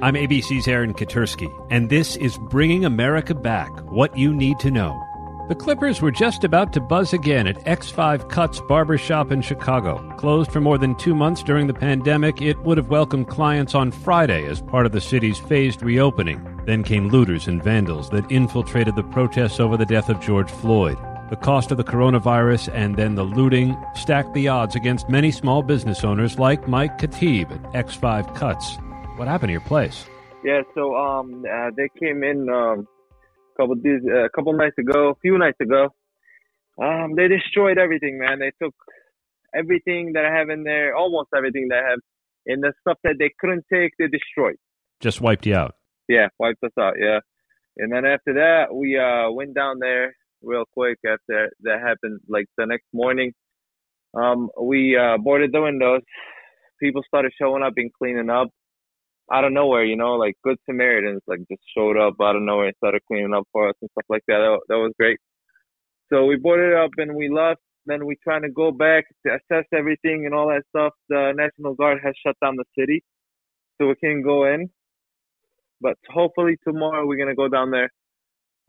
I'm ABC's Aaron Katersky, and this is Bringing America Back What You Need to Know. The Clippers were just about to buzz again at X5 Cuts Barbershop in Chicago. Closed for more than two months during the pandemic, it would have welcomed clients on Friday as part of the city's phased reopening. Then came looters and vandals that infiltrated the protests over the death of George Floyd. The cost of the coronavirus and then the looting stacked the odds against many small business owners like Mike Katib at X5 Cuts. What happened to your place? Yeah, so um, uh, they came in um, a couple days, uh, a couple nights ago, a few nights ago. Um, they destroyed everything, man. They took everything that I have in there, almost everything that I have, and the stuff that they couldn't take, they destroyed. Just wiped you out. Yeah, wiped us out. Yeah, and then after that, we uh went down there real quick. After that happened, like the next morning, um, we uh boarded the windows. People started showing up and cleaning up out of nowhere, you know, like good Samaritans, like just showed up out of nowhere and started cleaning up for us and stuff like that. That, that was great. So we boarded up and we left. Then we trying to go back to assess everything and all that stuff. The National Guard has shut down the city, so we can't go in. But hopefully tomorrow we're gonna go down there,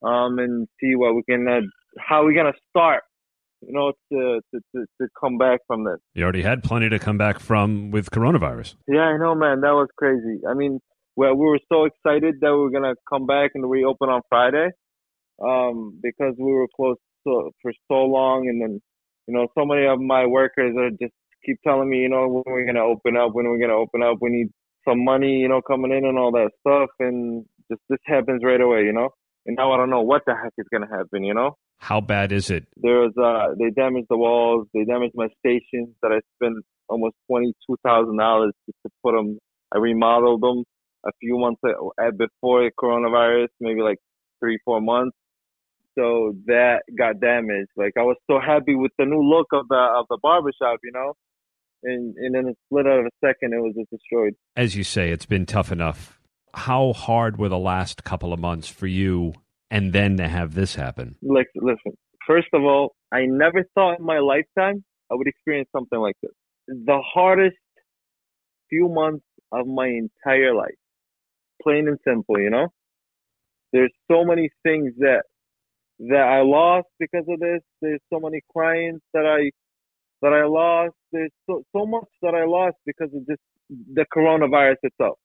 um, and see what we can, uh, how we're gonna start you know, to, to, to, to come back from this. You already had plenty to come back from with coronavirus. Yeah, I know, man. That was crazy. I mean, well, we were so excited that we were gonna come back and reopen on Friday, um, because we were closed so, for so long, and then, you know, so many of my workers are just keep telling me, you know, when we're gonna open up, when we're gonna open up, we need some money, you know, coming in and all that stuff, and just this happens right away, you know. And now I don't know what the heck is gonna happen, you know. How bad is it? There was uh, they damaged the walls. They damaged my stations that I spent almost twenty two thousand dollars to put them. I remodeled them a few months before coronavirus, maybe like three four months. So that got damaged. Like I was so happy with the new look of the of the barbershop, you know, and and then it split out of a second. It was just destroyed. As you say, it's been tough enough. How hard were the last couple of months for you and then to have this happen? Like, listen, first of all, I never thought in my lifetime I would experience something like this. The hardest few months of my entire life. Plain and simple, you know? There's so many things that that I lost because of this. There's so many clients that I that I lost. There's so so much that I lost because of just the coronavirus itself.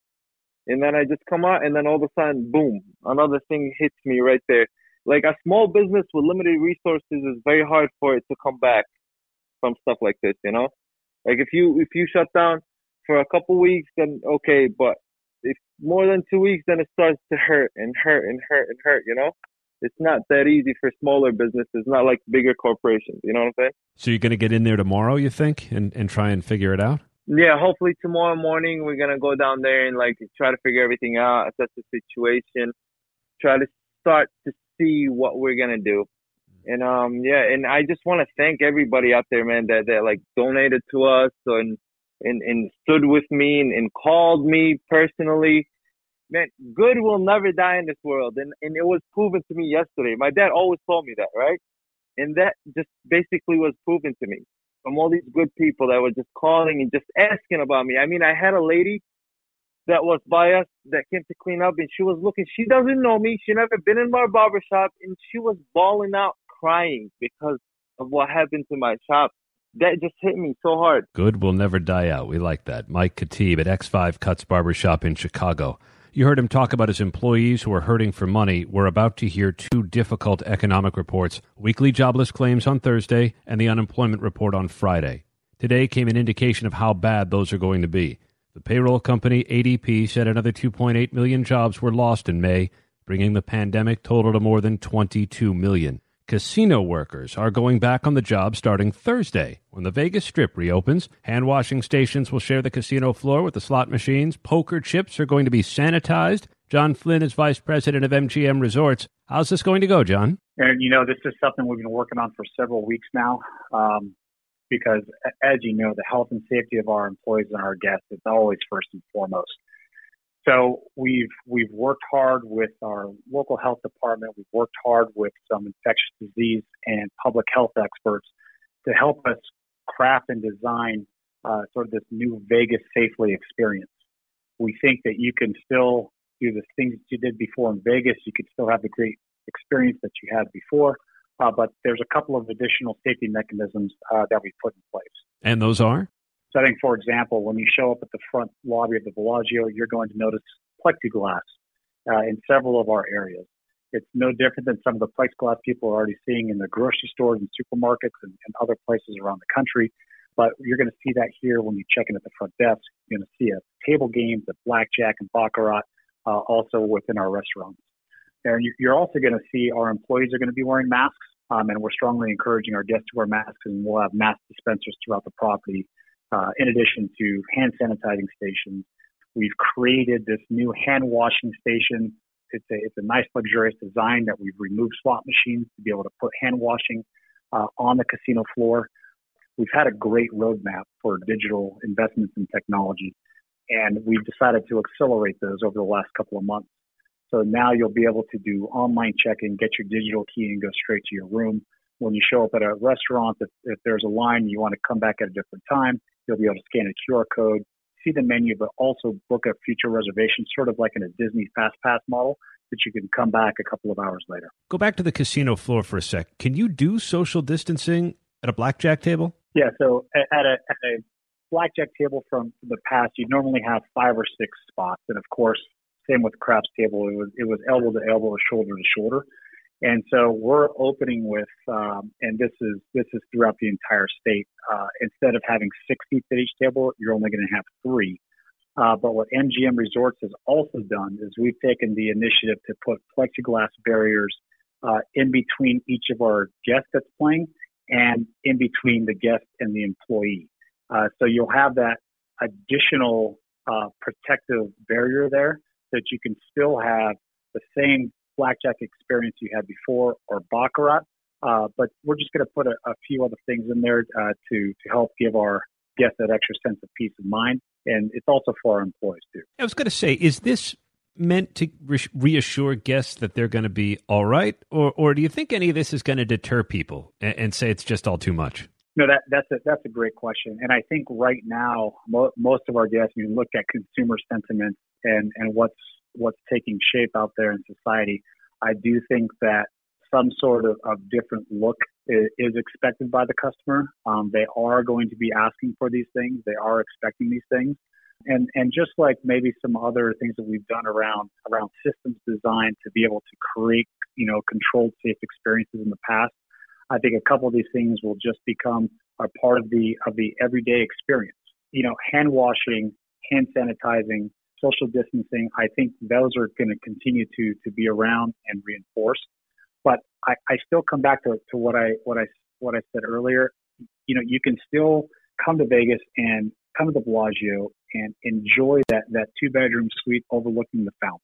And then I just come out and then all of a sudden, boom, another thing hits me right there. Like a small business with limited resources is very hard for it to come back from stuff like this, you know? Like if you, if you shut down for a couple weeks, then okay, but if more than two weeks, then it starts to hurt and hurt and hurt and hurt, you know? It's not that easy for smaller businesses, not like bigger corporations, you know what I'm saying? So you're going to get in there tomorrow, you think, and, and try and figure it out? Yeah, hopefully tomorrow morning we're gonna go down there and like try to figure everything out, assess the situation, try to start to see what we're gonna do. And um yeah, and I just want to thank everybody out there, man, that that like donated to us and and and stood with me and, and called me personally. Man, good will never die in this world, and and it was proven to me yesterday. My dad always told me that, right? And that just basically was proven to me from all these good people that were just calling and just asking about me. I mean, I had a lady that was by us that came to clean up and she was looking, she doesn't know me. She never been in my barber shop and she was bawling out crying because of what happened to my shop. That just hit me so hard. Good will never die out. We like that. Mike Katib at X5 Cuts Barbershop in Chicago. You heard him talk about his employees who are hurting for money. We're about to hear two difficult economic reports weekly jobless claims on Thursday and the unemployment report on Friday. Today came an indication of how bad those are going to be. The payroll company ADP said another 2.8 million jobs were lost in May, bringing the pandemic total to more than 22 million. Casino workers are going back on the job starting Thursday when the Vegas Strip reopens. Hand washing stations will share the casino floor with the slot machines. Poker chips are going to be sanitized. John Flynn is vice president of MGM Resorts. How's this going to go, John? And you know, this is something we've been working on for several weeks now. Um, because, as you know, the health and safety of our employees and our guests is always first and foremost. So we've we've worked hard with our local health department. We've worked hard with some infectious disease and public health experts to help us craft and design uh, sort of this new Vegas safely experience. We think that you can still do the things that you did before in Vegas. You could still have the great experience that you had before, uh, but there's a couple of additional safety mechanisms uh, that we put in place. And those are? So I think, for example, when you show up at the front lobby of the Bellagio, you're going to notice plexiglass uh, in several of our areas. It's no different than some of the plexiglass people are already seeing in the grocery stores and supermarkets and, and other places around the country. But you're going to see that here when you check in at the front desk. You're going to see a table games, a blackjack and baccarat, uh, also within our restaurants. And you're also going to see our employees are going to be wearing masks, um, and we're strongly encouraging our guests to wear masks, and we'll have mask dispensers throughout the property, uh, in addition to hand sanitizing stations. We've created this new hand washing station. It's a, it's a nice, luxurious design that we've removed slot machines to be able to put hand washing uh, on the casino floor. We've had a great roadmap for digital investments in technology, and we've decided to accelerate those over the last couple of months. So now you'll be able to do online check-in, get your digital key, and go straight to your room. When you show up at a restaurant, if, if there's a line, you want to come back at a different time, you'll be able to scan a QR code, see the menu, but also book a future reservation, sort of like in a Disney Fast Pass model that you can come back a couple of hours later. Go back to the casino floor for a sec. Can you do social distancing at a blackjack table? Yeah, so at a, at a blackjack table from the past, you'd normally have five or six spots, and of course, same with craps table. It was it was elbow to elbow, shoulder to shoulder, and so we're opening with, um, and this is this is throughout the entire state. Uh, instead of having six seats at each table, you're only going to have three. Uh, but what MGM Resorts has also done is we've taken the initiative to put plexiglass barriers uh, in between each of our guests that's playing and in between the guest and the employee. Uh, so you'll have that additional uh, protective barrier there that you can still have the same blackjack experience you had before or baccarat. Uh, but we're just going to put a, a, few other things in there uh, to to help give our guests that extra sense of peace of mind, and it's also for our employees too. I was going to say, is this meant to reassure guests that they're going to be all right, or or do you think any of this is going to deter people and, and say it's just all too much? No, that, that's a that's a great question, and I think right now mo- most of our guests, you look at consumer sentiment and and what's what's taking shape out there in society, I do think that some sort of, of different look is, is expected by the customer. Um, they are going to be asking for these things. They are expecting these things. And, and just like maybe some other things that we've done around around systems design to be able to create you know controlled safe experiences in the past, I think a couple of these things will just become a part of the of the everyday experience. You know, hand washing, hand sanitizing, social distancing, I think those are going to continue to to be around and reinforced. But I, I still come back to, to what I what I what I said earlier. You know, you can still come to Vegas and come to the Bellagio and enjoy that that two bedroom suite overlooking the fountains.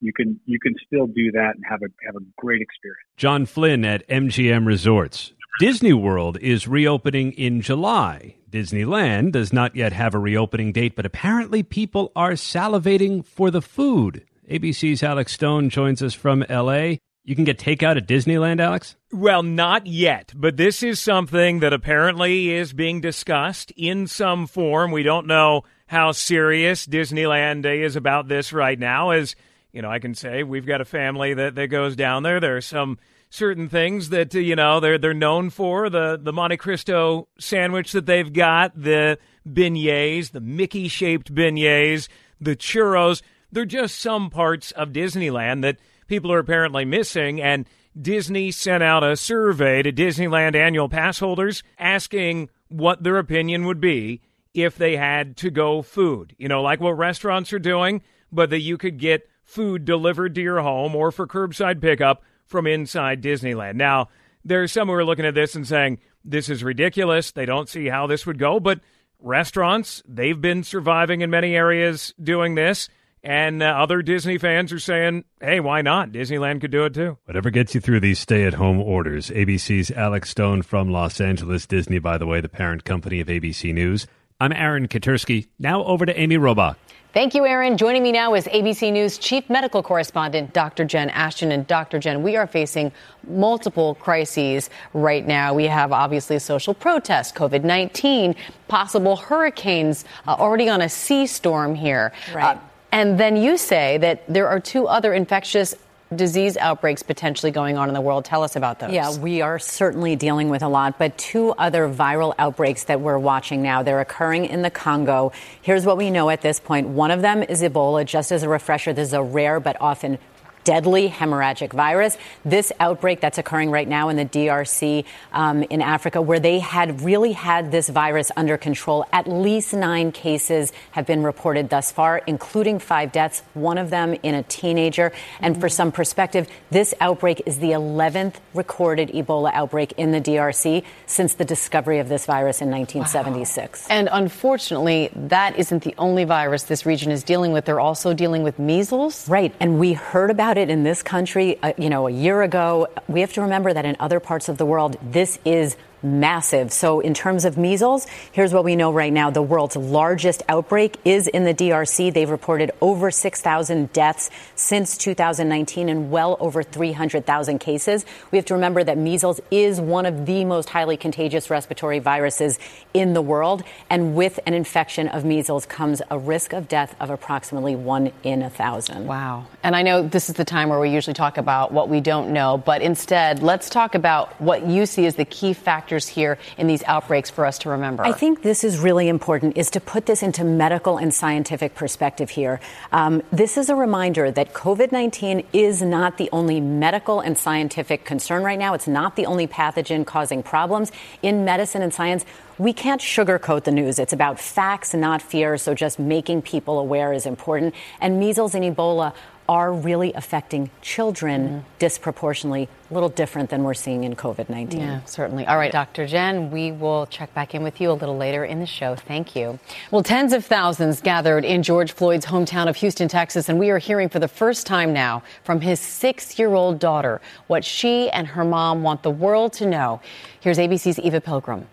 You can you can still do that and have a have a great experience. John Flynn at MGM Resorts. Disney World is reopening in July. Disneyland does not yet have a reopening date, but apparently people are salivating for the food. ABC's Alex Stone joins us from LA. You can get takeout at Disneyland, Alex? Well, not yet, but this is something that apparently is being discussed in some form. We don't know how serious Disneyland is about this right now. As you know, I can say we've got a family that, that goes down there. There are some certain things that uh, you know they're they're known for the the Monte Cristo sandwich that they've got, the beignets, the Mickey shaped beignets, the churros. They're just some parts of Disneyland that people are apparently missing and Disney sent out a survey to Disneyland annual pass holders asking what their opinion would be if they had to go food. You know, like what restaurants are doing, but that you could get food delivered to your home or for curbside pickup from inside Disneyland. Now, there's some who are looking at this and saying, this is ridiculous. They don't see how this would go. But restaurants, they've been surviving in many areas doing this. And uh, other Disney fans are saying, hey, why not? Disneyland could do it too. Whatever gets you through these stay at home orders. ABC's Alex Stone from Los Angeles. Disney, by the way, the parent company of ABC News. I'm Aaron Katersky. Now over to Amy Robach. Thank you, Aaron. Joining me now is ABC News chief medical correspondent Dr. Jen Ashton. And Dr. Jen, we are facing multiple crises right now. We have obviously social protests, COVID 19, possible hurricanes uh, already on a sea storm here. Right. Uh, and then you say that there are two other infectious disease outbreaks potentially going on in the world. Tell us about those. Yeah, we are certainly dealing with a lot, but two other viral outbreaks that we're watching now. They're occurring in the Congo. Here's what we know at this point. One of them is Ebola. Just as a refresher, this is a rare but often deadly hemorrhagic virus. This outbreak that's occurring right now in the DRC um, in Africa, where they had really had this virus under control, at least nine cases have been reported thus far, including five deaths, one of them in a teenager. And for some perspective, this outbreak is the 11th recorded Ebola outbreak in the DRC since the discovery of this virus in 1976. Wow. And unfortunately, that isn't the only virus this region is dealing with. They're also dealing with measles. Right. And we heard about about it in this country, uh, you know, a year ago. We have to remember that in other parts of the world, this is massive. So, in terms of measles, here's what we know right now. The world's largest outbreak is in the DRC. They've reported over 6,000 deaths since 2019 and well over 300,000 cases. We have to remember that measles is one of the most highly contagious respiratory viruses in the world. And with an infection of measles comes a risk of death of approximately one in a thousand. Wow. And I know this is the time where we usually talk about what we don't know, but instead, let's talk about what you see as the key factors factors here in these outbreaks for us to remember? I think this is really important is to put this into medical and scientific perspective here. Um, this is a reminder that COVID-19 is not the only medical and scientific concern right now. It's not the only pathogen causing problems in medicine and science we can't sugarcoat the news. It's about facts, not fear. So just making people aware is important. And measles and Ebola are really affecting children mm-hmm. disproportionately, a little different than we're seeing in COVID 19. Yeah, certainly. All right, Dr. Jen, we will check back in with you a little later in the show. Thank you. Well, tens of thousands gathered in George Floyd's hometown of Houston, Texas, and we are hearing for the first time now from his six year old daughter what she and her mom want the world to know. Here's ABC's Eva Pilgrim.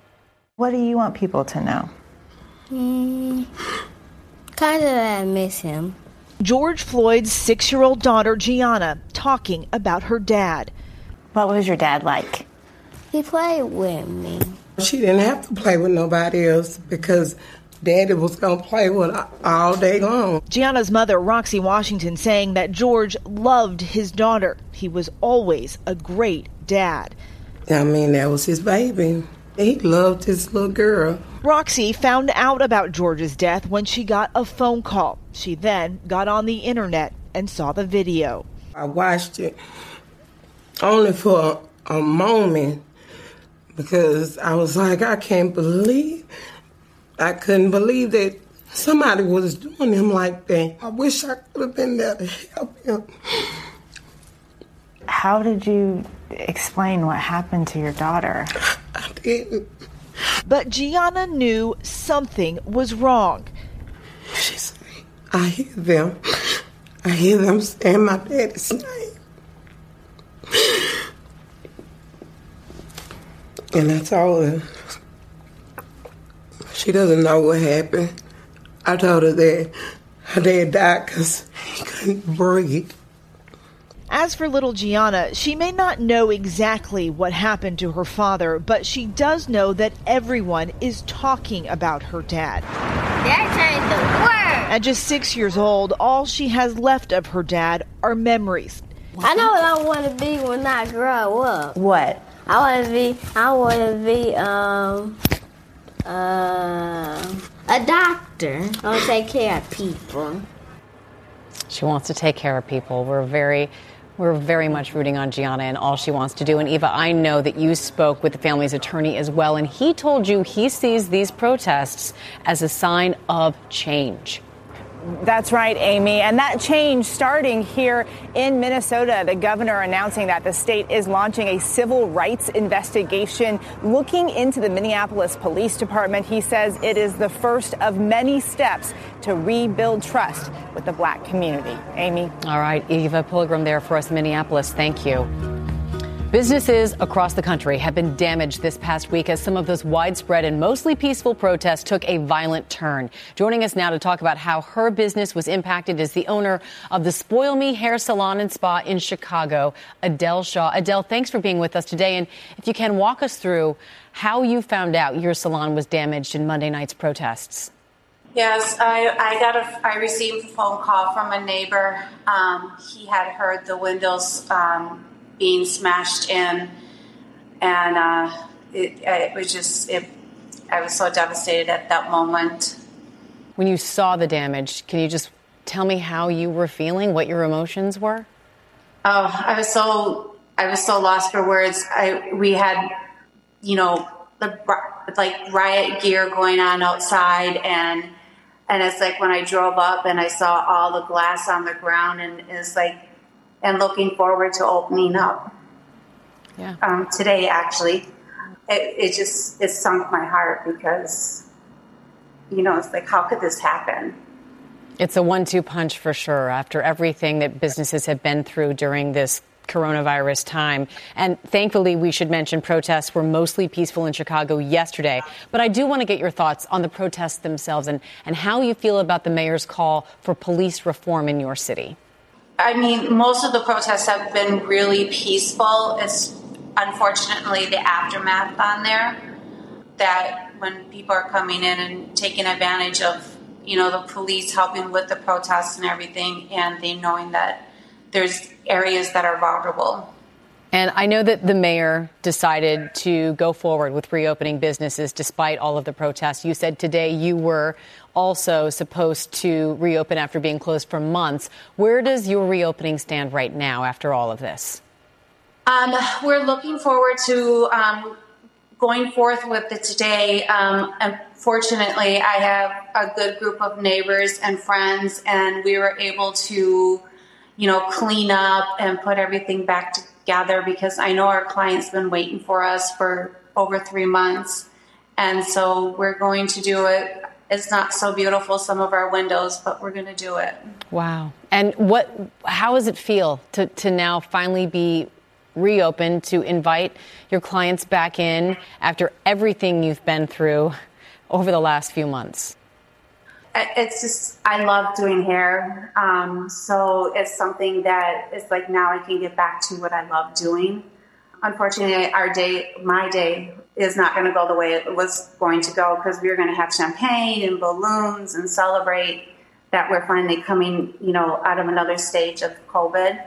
What do you want people to know? Mm, kind of that I miss him. George Floyd's six year old daughter, Gianna, talking about her dad. What was your dad like? He played with me. She didn't have to play with nobody else because Daddy was going to play with her all day long. Gianna's mother, Roxy Washington, saying that George loved his daughter. He was always a great dad. I mean, that was his baby. He loved his little girl. Roxy found out about George's death when she got a phone call. She then got on the internet and saw the video. I watched it only for a moment because I was like, I can't believe, I couldn't believe that somebody was doing him like that. I wish I could have been there to help him. How did you explain what happened to your daughter? I didn't. But Gianna knew something was wrong. She said, I hear them. I hear them saying my daddy's name. And I told her, she doesn't know what happened. I told her that her dad died because he couldn't breathe. As for little Gianna, she may not know exactly what happened to her father, but she does know that everyone is talking about her dad. That changed the world. At just six years old, all she has left of her dad are memories. I know what I want to be when I grow up. What? I want to be. I want to be um uh, a doctor. I want to take care of people. She wants to take care of people. We're very we're very much rooting on Gianna and all she wants to do. And Eva, I know that you spoke with the family's attorney as well, and he told you he sees these protests as a sign of change. That's right, Amy. And that change starting here in Minnesota. The governor announcing that the state is launching a civil rights investigation looking into the Minneapolis Police Department. He says it is the first of many steps to rebuild trust with the black community. Amy. All right, Eva Pilgrim there for us, Minneapolis. Thank you. Businesses across the country have been damaged this past week as some of those widespread and mostly peaceful protests took a violent turn. Joining us now to talk about how her business was impacted is the owner of the Spoil Me Hair Salon and Spa in Chicago, Adele Shaw. Adele, thanks for being with us today. And if you can walk us through how you found out your salon was damaged in Monday night's protests. Yes, I, I got a I received a phone call from a neighbor. Um, he had heard the windows um, being smashed in, and uh, it, it was just it, I was so devastated at that moment. When you saw the damage, can you just tell me how you were feeling, what your emotions were? Oh, I was so I was so lost for words. I we had, you know, the like riot gear going on outside, and and it's like when I drove up and I saw all the glass on the ground, and it's like and looking forward to opening up. Yeah. Um, today, actually, it, it just it sunk my heart because, you know, it's like, how could this happen? It's a one-two punch for sure. After everything that businesses have been through during this coronavirus time. And thankfully, we should mention protests were mostly peaceful in Chicago yesterday. But I do want to get your thoughts on the protests themselves and, and how you feel about the mayor's call for police reform in your city. I mean, most of the protests have been really peaceful. It's unfortunately the aftermath on there that when people are coming in and taking advantage of, you know, the police helping with the protests and everything, and they knowing that there's areas that are vulnerable. And I know that the mayor decided to go forward with reopening businesses despite all of the protests. You said today you were also supposed to reopen after being closed for months. Where does your reopening stand right now after all of this? Um, we're looking forward to um, going forth with it today. Um, unfortunately, I have a good group of neighbors and friends, and we were able to, you know, clean up and put everything back together because I know our client's been waiting for us for over three months. And so we're going to do it it's not so beautiful some of our windows but we're going to do it. Wow. And what how does it feel to, to now finally be reopened to invite your clients back in after everything you've been through over the last few months? It's just i love doing hair um, so it's something that is like now i can get back to what i love doing. Unfortunately our day my day is not going to go the way it was going to go because we are going to have champagne and balloons and celebrate that we're finally coming, you know, out of another stage of COVID.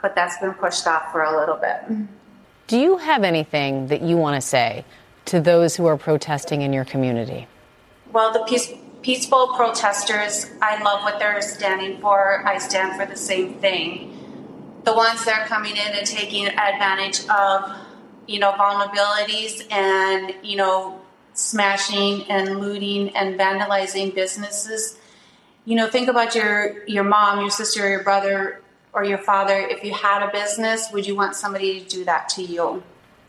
But that's been pushed off for a little bit. Mm-hmm. Do you have anything that you want to say to those who are protesting in your community? Well, the peace, peaceful protesters, I love what they're standing for. I stand for the same thing. The ones that are coming in and taking advantage of you know, vulnerabilities and, you know, smashing and looting and vandalizing businesses. You know, think about your, your mom, your sister, your brother, or your father. If you had a business, would you want somebody to do that to you?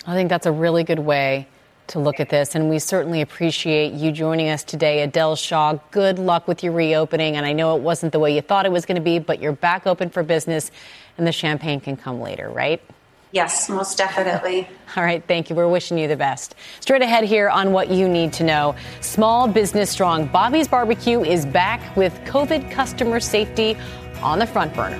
I think that's a really good way to look at this. And we certainly appreciate you joining us today. Adele Shaw, good luck with your reopening. And I know it wasn't the way you thought it was going to be, but you're back open for business and the champagne can come later, right? Yes, most definitely. All right, thank you. We're wishing you the best. Straight ahead here on what you need to know. Small business strong. Bobby's Barbecue is back with COVID customer safety on the front burner.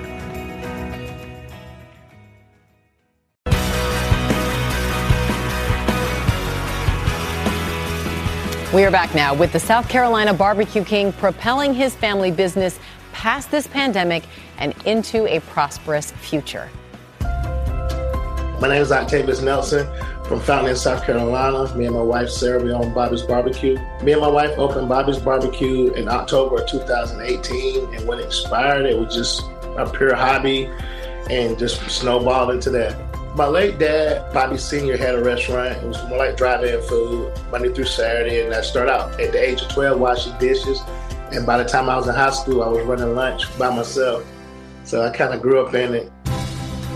We are back now with the South Carolina Barbecue King propelling his family business past this pandemic and into a prosperous future. My name is Octavius Nelson from Fountain, South Carolina. Me and my wife Sarah, we own Bobby's Barbecue. Me and my wife opened Bobby's Barbecue in October of 2018, and when it expired, it was just a pure hobby and just snowballed into that. My late dad, Bobby Sr., had a restaurant. It was more like drive-in food, Monday through Saturday, and I started out at the age of 12 washing dishes. And by the time I was in high school, I was running lunch by myself. So I kind of grew up in it.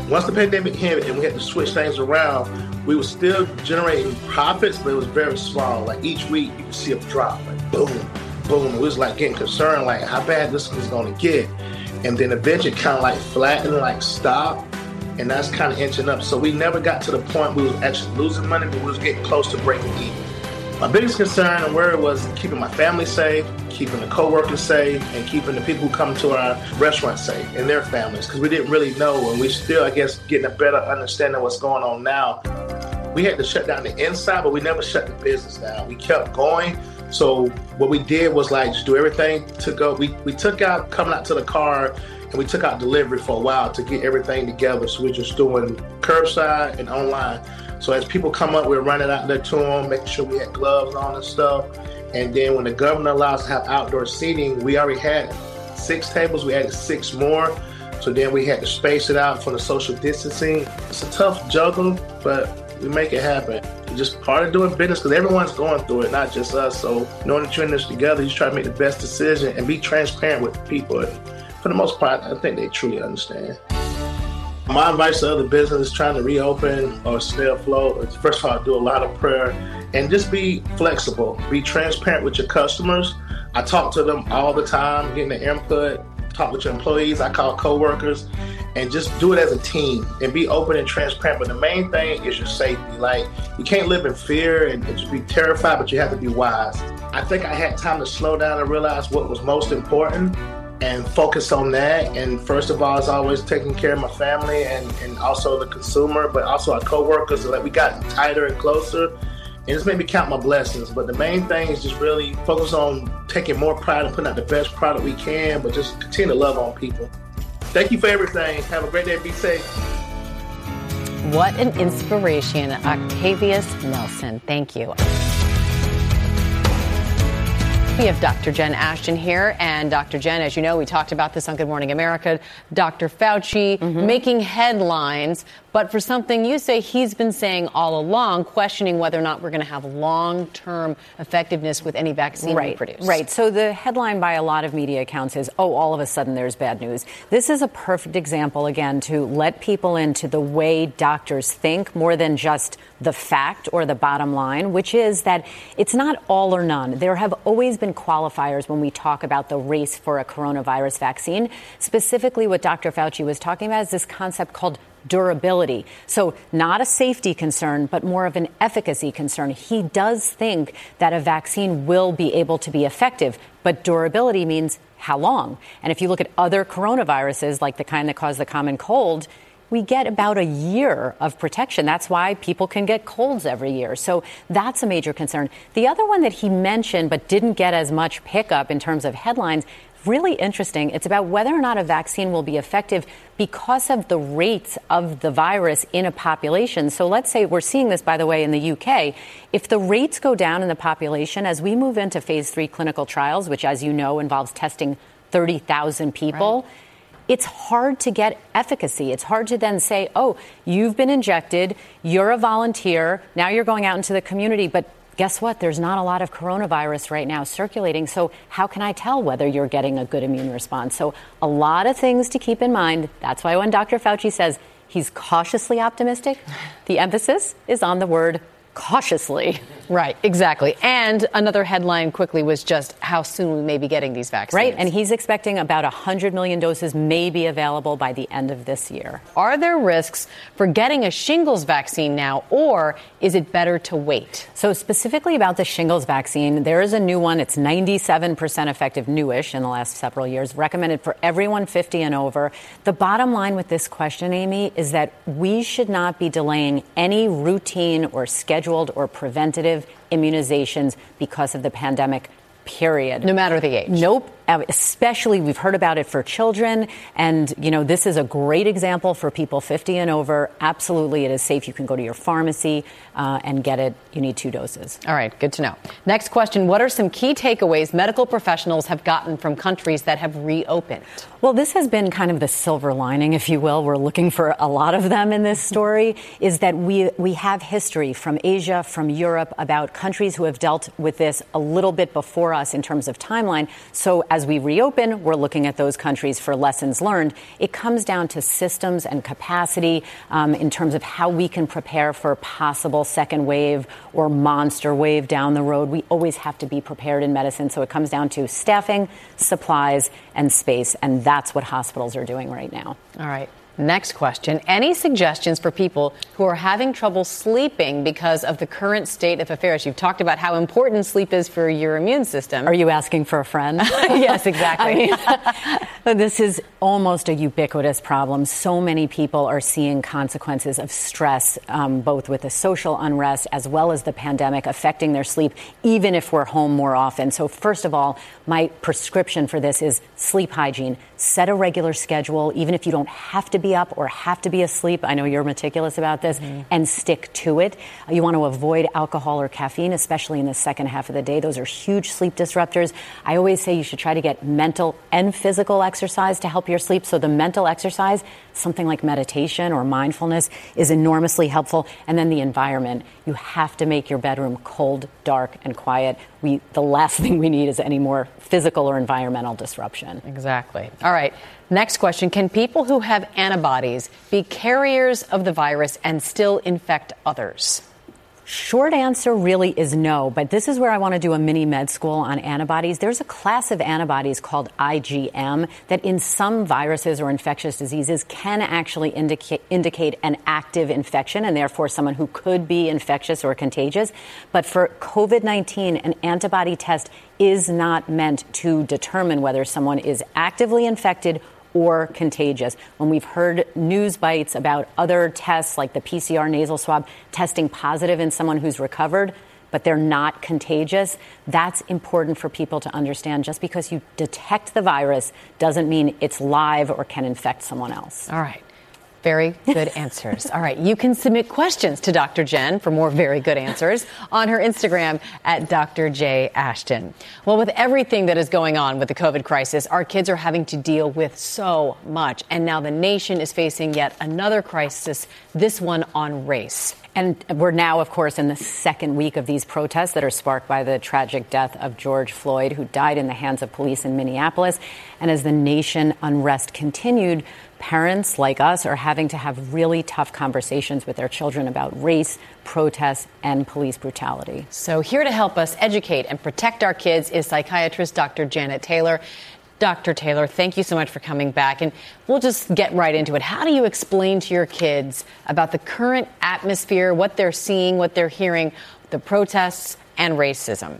Once the pandemic hit and we had to switch things around, we were still generating profits, but it was very small. Like each week, you could see a drop, like boom, boom. We was like getting concerned, like how bad this was going to get. And then eventually, kind of like flattened, like stop. and that's kind of inching up. So we never got to the point we was actually losing money, but we was getting close to breaking even. My biggest concern and worry was keeping my family safe, keeping the coworkers safe, and keeping the people who come to our restaurant safe and their families, because we didn't really know, and we still, I guess, getting a better understanding of what's going on now. We had to shut down the inside, but we never shut the business down. We kept going. So what we did was like just do everything to go. We we took out coming out to the car and we took out delivery for a while to get everything together. So we're just doing curbside and online. So as people come up, we're running out there to them, making sure we had gloves on and stuff. And then when the governor allows to have outdoor seating, we already had six tables. We added six more. So then we had to space it out for the social distancing. It's a tough juggle, but we make it happen. It's just part of doing business because everyone's going through it, not just us. So knowing that you're in this together, you try to make the best decision and be transparent with people. For the most part, I think they truly understand. My advice to other businesses trying to reopen or stay afloat is first of all, do a lot of prayer and just be flexible. Be transparent with your customers. I talk to them all the time, getting the input, talk with your employees, I call coworkers, and just do it as a team and be open and transparent. But the main thing is your safety. Like you can't live in fear and, just be terrified, but you have to be wise. I think I had time to slow down and realize what was most important and focus on that. And first of all, it's always taking care of my family and, and also the consumer, but also our coworkers. So that we got tighter and closer. And it's made me count my blessings. But the main thing is just really focus on taking more pride and putting out the best product we can, but just continue to love on people. Thank you for everything. Have a great day. Be safe. What an inspiration, Octavius Nelson. Thank you. We have Dr. Jen Ashton here. And Dr. Jen, as you know, we talked about this on Good Morning America. Dr. Fauci mm-hmm. making headlines, but for something you say he's been saying all along, questioning whether or not we're going to have long term effectiveness with any vaccine right, we produce. Right. So the headline by a lot of media accounts is, oh, all of a sudden there's bad news. This is a perfect example, again, to let people into the way doctors think more than just the fact or the bottom line, which is that it's not all or none. There have always been qualifiers when we talk about the race for a coronavirus vaccine. Specifically, what Dr. Fauci was talking about is this concept called durability. So, not a safety concern, but more of an efficacy concern. He does think that a vaccine will be able to be effective, but durability means how long? And if you look at other coronaviruses, like the kind that cause the common cold, we get about a year of protection. That's why people can get colds every year. So that's a major concern. The other one that he mentioned but didn't get as much pickup in terms of headlines really interesting. It's about whether or not a vaccine will be effective because of the rates of the virus in a population. So let's say we're seeing this, by the way, in the UK. If the rates go down in the population as we move into phase three clinical trials, which, as you know, involves testing 30,000 people. Right it's hard to get efficacy. It's hard to then say, oh, you've been injected, you're a volunteer, now you're going out into the community, but guess what? There's not a lot of coronavirus right now circulating. So, how can I tell whether you're getting a good immune response? So, a lot of things to keep in mind. That's why when Dr. Fauci says he's cautiously optimistic, the emphasis is on the word cautiously. Right, exactly. And another headline quickly was just how soon we may be getting these vaccines. Right, and he's expecting about 100 million doses may be available by the end of this year. Are there risks for getting a shingles vaccine now, or is it better to wait? So, specifically about the shingles vaccine, there is a new one. It's 97% effective, newish in the last several years, recommended for everyone 50 and over. The bottom line with this question, Amy, is that we should not be delaying any routine or scheduled or preventative immunizations because of the pandemic period. No matter the age. Nope. Uh, especially, we've heard about it for children. And, you know, this is a great example for people 50 and over. Absolutely, it is safe. You can go to your pharmacy uh, and get it. You need two doses. All right, good to know. Next question What are some key takeaways medical professionals have gotten from countries that have reopened? Well, this has been kind of the silver lining, if you will. We're looking for a lot of them in this story, is that we, we have history from Asia, from Europe, about countries who have dealt with this a little bit before us in terms of timeline. So as we reopen, we're looking at those countries for lessons learned. It comes down to systems and capacity um, in terms of how we can prepare for possible second wave or monster wave down the road. We always have to be prepared in medicine. So it comes down to staffing, supplies, and space. And that's what hospitals are doing right now. All right. Next question. Any suggestions for people who are having trouble sleeping because of the current state of affairs? You've talked about how important sleep is for your immune system. Are you asking for a friend? yes, exactly. I mean, this is almost a ubiquitous problem. So many people are seeing consequences of stress, um, both with the social unrest as well as the pandemic, affecting their sleep, even if we're home more often. So, first of all, my prescription for this is sleep hygiene. Set a regular schedule, even if you don't have to be up or have to be asleep. I know you're meticulous about this, mm-hmm. and stick to it. You want to avoid alcohol or caffeine, especially in the second half of the day. Those are huge sleep disruptors. I always say you should try to get mental and physical exercise to help your sleep. So the mental exercise, something like meditation or mindfulness, is enormously helpful. And then the environment. You have to make your bedroom cold, dark, and quiet. We, the last thing we need is any more physical or environmental disruption. Exactly. All right. Next question Can people who have antibodies be carriers of the virus and still infect others? Short answer really is no, but this is where I want to do a mini med school on antibodies. There's a class of antibodies called IgM that in some viruses or infectious diseases can actually indicate, indicate an active infection and therefore someone who could be infectious or contagious. But for COVID 19, an antibody test is not meant to determine whether someone is actively infected or contagious. When we've heard news bites about other tests like the PCR nasal swab testing positive in someone who's recovered, but they're not contagious, that's important for people to understand. Just because you detect the virus doesn't mean it's live or can infect someone else. All right. Very good answers. All right, you can submit questions to Dr. Jen for more very good answers on her Instagram at Dr. J. Ashton. Well, with everything that is going on with the COVID crisis, our kids are having to deal with so much. And now the nation is facing yet another crisis, this one on race. And we're now, of course, in the second week of these protests that are sparked by the tragic death of George Floyd, who died in the hands of police in Minneapolis. And as the nation unrest continued, parents like us are having to have really tough conversations with their children about race, protests, and police brutality. So, here to help us educate and protect our kids is psychiatrist Dr. Janet Taylor. Dr. Taylor, thank you so much for coming back. And we'll just get right into it. How do you explain to your kids about the current atmosphere, what they're seeing, what they're hearing, the protests, and racism?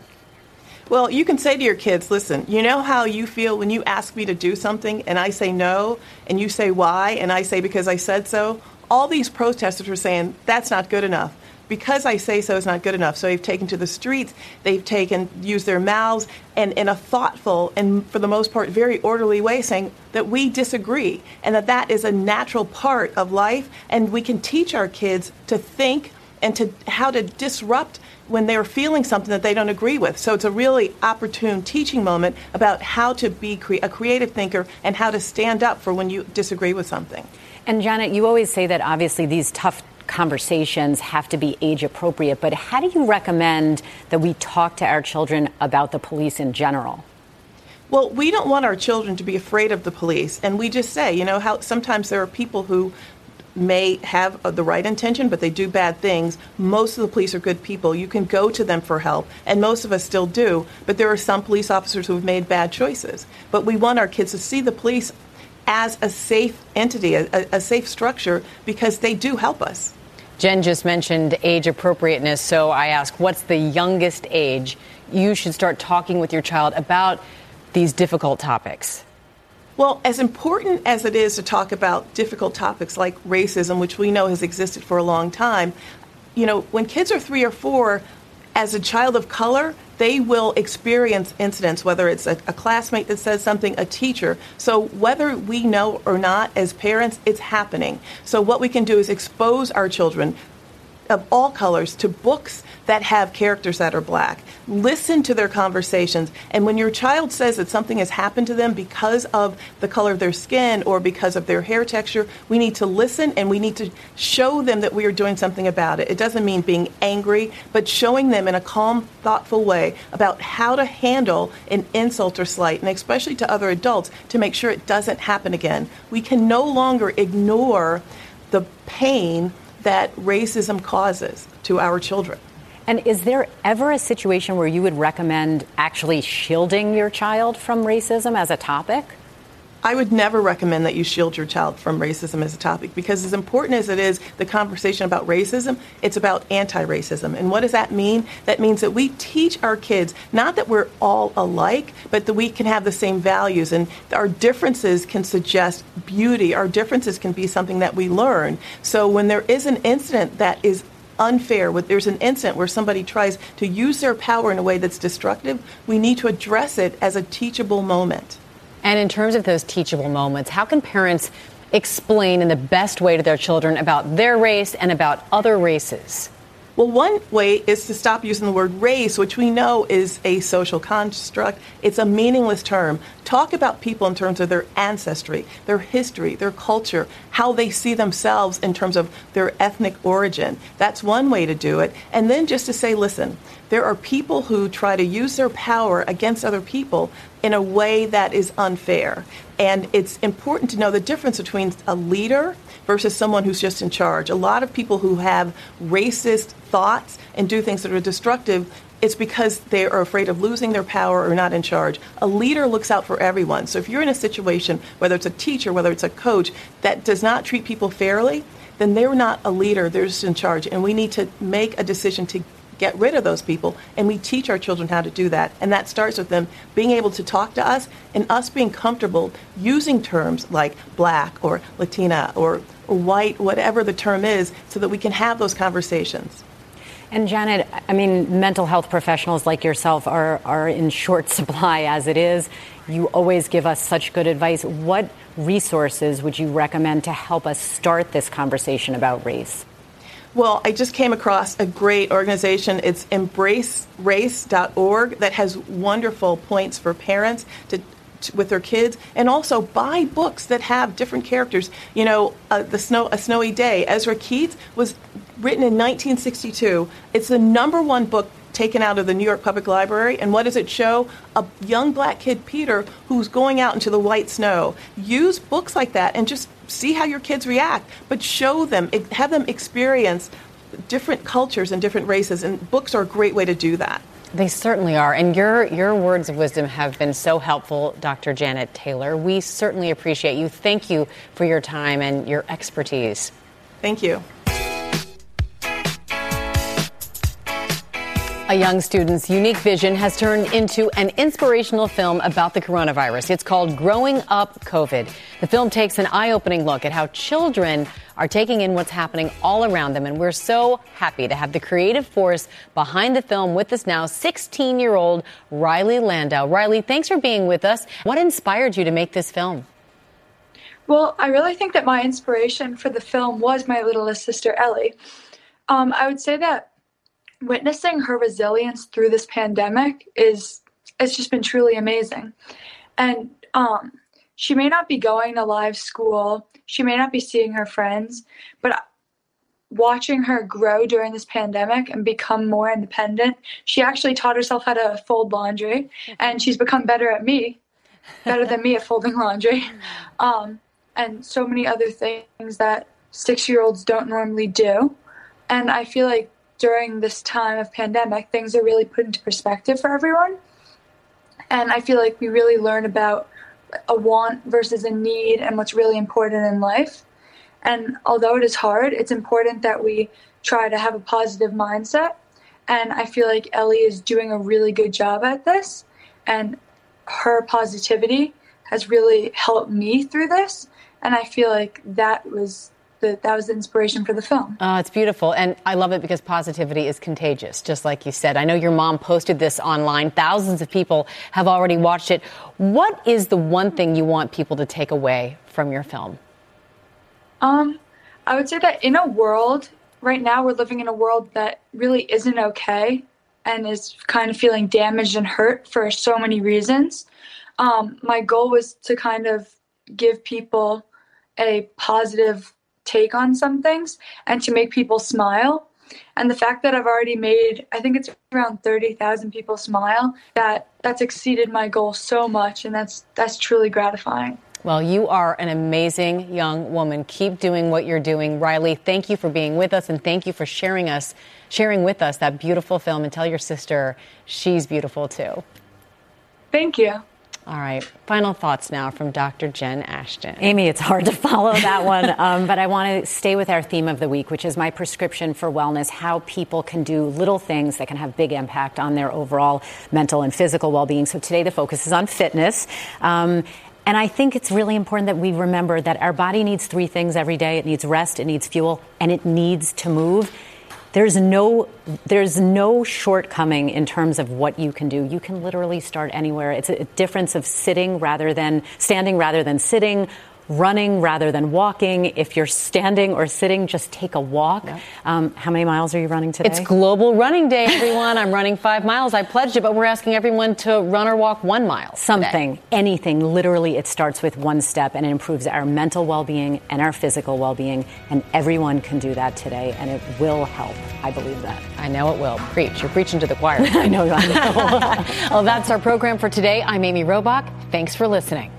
Well, you can say to your kids, listen, you know how you feel when you ask me to do something and I say no, and you say why, and I say because I said so? All these protesters are saying that's not good enough. Because I say so is not good enough. So they've taken to the streets, they've taken, used their mouths, and in a thoughtful and, for the most part, very orderly way, saying that we disagree and that that is a natural part of life, and we can teach our kids to think and to how to disrupt when they're feeling something that they don't agree with. So it's a really opportune teaching moment about how to be cre- a creative thinker and how to stand up for when you disagree with something. And Janet, you always say that obviously these tough conversations have to be age appropriate, but how do you recommend that we talk to our children about the police in general? Well, we don't want our children to be afraid of the police, and we just say, you know, how sometimes there are people who may have uh, the right intention, but they do bad things. Most of the police are good people. You can go to them for help, and most of us still do. But there are some police officers who have made bad choices. But we want our kids to see the police as a safe entity, a, a safe structure, because they do help us. Jen just mentioned age appropriateness, so I ask, what's the youngest age you should start talking with your child about these difficult topics? Well, as important as it is to talk about difficult topics like racism, which we know has existed for a long time, you know, when kids are three or four, as a child of color, they will experience incidents, whether it's a, a, classmate that says something, a teacher. So, whether we know or not, as parents, it's happening. So, what we can do is expose our children of all colors to books that have characters that are black. Listen to their conversations. And when your child says that something has happened to them because of the color of their skin or because of their hair texture, we need to listen and we need to show them that we are doing something about it. It doesn't mean being angry, but showing them in a calm, thoughtful way about how to handle an insult or slight, and especially to other adults, to make sure it doesn't happen again. We can no longer ignore the pain that racism causes to our children. And is there ever a situation where you would recommend actually shielding your child from racism as a topic? I would never recommend that you shield your child from racism as a topic because, as important as it is, the conversation about racism, it's about anti racism. And what does that mean? That means that we teach our kids not that we're all alike, but that we can have the same values. And our differences can suggest beauty, our differences can be something that we learn. So when there is an incident that is unfair, when there's an incident where somebody tries to use their power in a way that's destructive, we need to address it as a teachable moment. And in terms of those teachable moments, how can parents explain in the best way to their children about their race and about other races? Well, one way is to stop using the word race, which we know is a social construct. It's a meaningless term. Talk about people in terms of their ancestry, their history, their culture, how they see themselves in terms of their ethnic origin. That's one way to do it. And then just to say, listen, there are people who try to use their power against other people in a way that is unfair. And it's important to know the difference between a leader versus someone who's just in charge. A lot of people who have racist thoughts and do things that are destructive it's because they are afraid of losing their power or not in charge. A leader looks out for everyone. So if you're in a situation, whether it's a teacher, whether it's a coach, that does not treat people fairly, then they're not a leader, they're just in charge. And we need to make a decision to get rid of those people. And we teach our children how to do that. And that starts with them being able to talk to us and us being comfortable using terms like black or Latina or, white, whatever the term is, so that we can have those conversations. And Janet, I mean, mental health professionals like yourself are, are in short supply as it is. You always give us such good advice. What resources would you recommend to help us start this conversation about race? Well, I just came across a great organization. It's embracerace.org that has wonderful points for parents to, with their kids, and also buy books that have different characters. You know, uh, the snow, a snowy day. Ezra Keats was written in 1962. It's the number one book taken out of the New York Public Library. And what does it show? A young black kid, Peter, who's going out into the white snow. Use books like that and just see how your kids react, but show them, have them experience different cultures and different races. And books are a great way to do that. They certainly are. And your, your words of wisdom have been so helpful, Dr. Janet Taylor. We certainly appreciate you. Thank you for your time and your expertise. Thank you. A young student's unique vision has turned into an inspirational film about the coronavirus. It's called Growing Up COVID. The film takes an eye opening look at how children are taking in what's happening all around them. And we're so happy to have the creative force behind the film with us now, 16 year old Riley Landau. Riley, thanks for being with us. What inspired you to make this film? Well, I really think that my inspiration for the film was my littlest sister, Ellie. Um, I would say that witnessing her resilience through this pandemic is it's just been truly amazing. And um, she may not be going to live school, she may not be seeing her friends, but watching her grow during this pandemic and become more independent, she actually taught herself how to fold laundry, and she's become better at me, better than me at folding laundry, um, and so many other things that six year olds don't normally do. And I feel like during this time of pandemic, things are really put into perspective for everyone. And I feel like we really learn about a want versus a need and what's really important in life. And although it is hard, it's important that we try to have a positive mindset. And I feel like Ellie is doing a really good job at this. And her positivity has really helped me through this. And I feel like that was the, that was the inspiration for the film. Uh, it's beautiful. And I love it because positivity is contagious, just like you said. I know your mom posted this online. Thousands of people have already watched it. What is the one thing you want people to take away from your film? Um, I would say that in a world, right now, we're living in a world that really isn't okay and is kind of feeling damaged and hurt for so many reasons. Um, my goal was to kind of give people a positive take on some things and to make people smile. And the fact that I've already made, I think it's around 30,000 people smile, that that's exceeded my goal so much and that's that's truly gratifying. Well, you are an amazing young woman. Keep doing what you're doing. Riley, thank you for being with us and thank you for sharing us sharing with us that beautiful film and tell your sister she's beautiful too. Thank you. All right. Final thoughts now from Dr. Jen Ashton. Amy, it's hard to follow that one, um, but I want to stay with our theme of the week, which is my prescription for wellness how people can do little things that can have big impact on their overall mental and physical well being. So today the focus is on fitness. Um, and I think it's really important that we remember that our body needs three things every day it needs rest, it needs fuel, and it needs to move. There's no, there's no shortcoming in terms of what you can do. You can literally start anywhere. It's a difference of sitting rather than standing rather than sitting, running rather than walking. If you're standing or sitting, just take a walk. Yep. Um, how many miles are you running today? It's Global Running Day, everyone. I'm running five miles. I pledged it, but we're asking everyone to run or walk one mile. Something, today. anything. Literally, it starts with one step and it improves our mental well being and our physical well being. And everyone can do that today, and it will help. I believe that. I know it will. Preach. You're preaching to the choir. I know. I know. well, that's our program for today. I'm Amy Robach. Thanks for listening.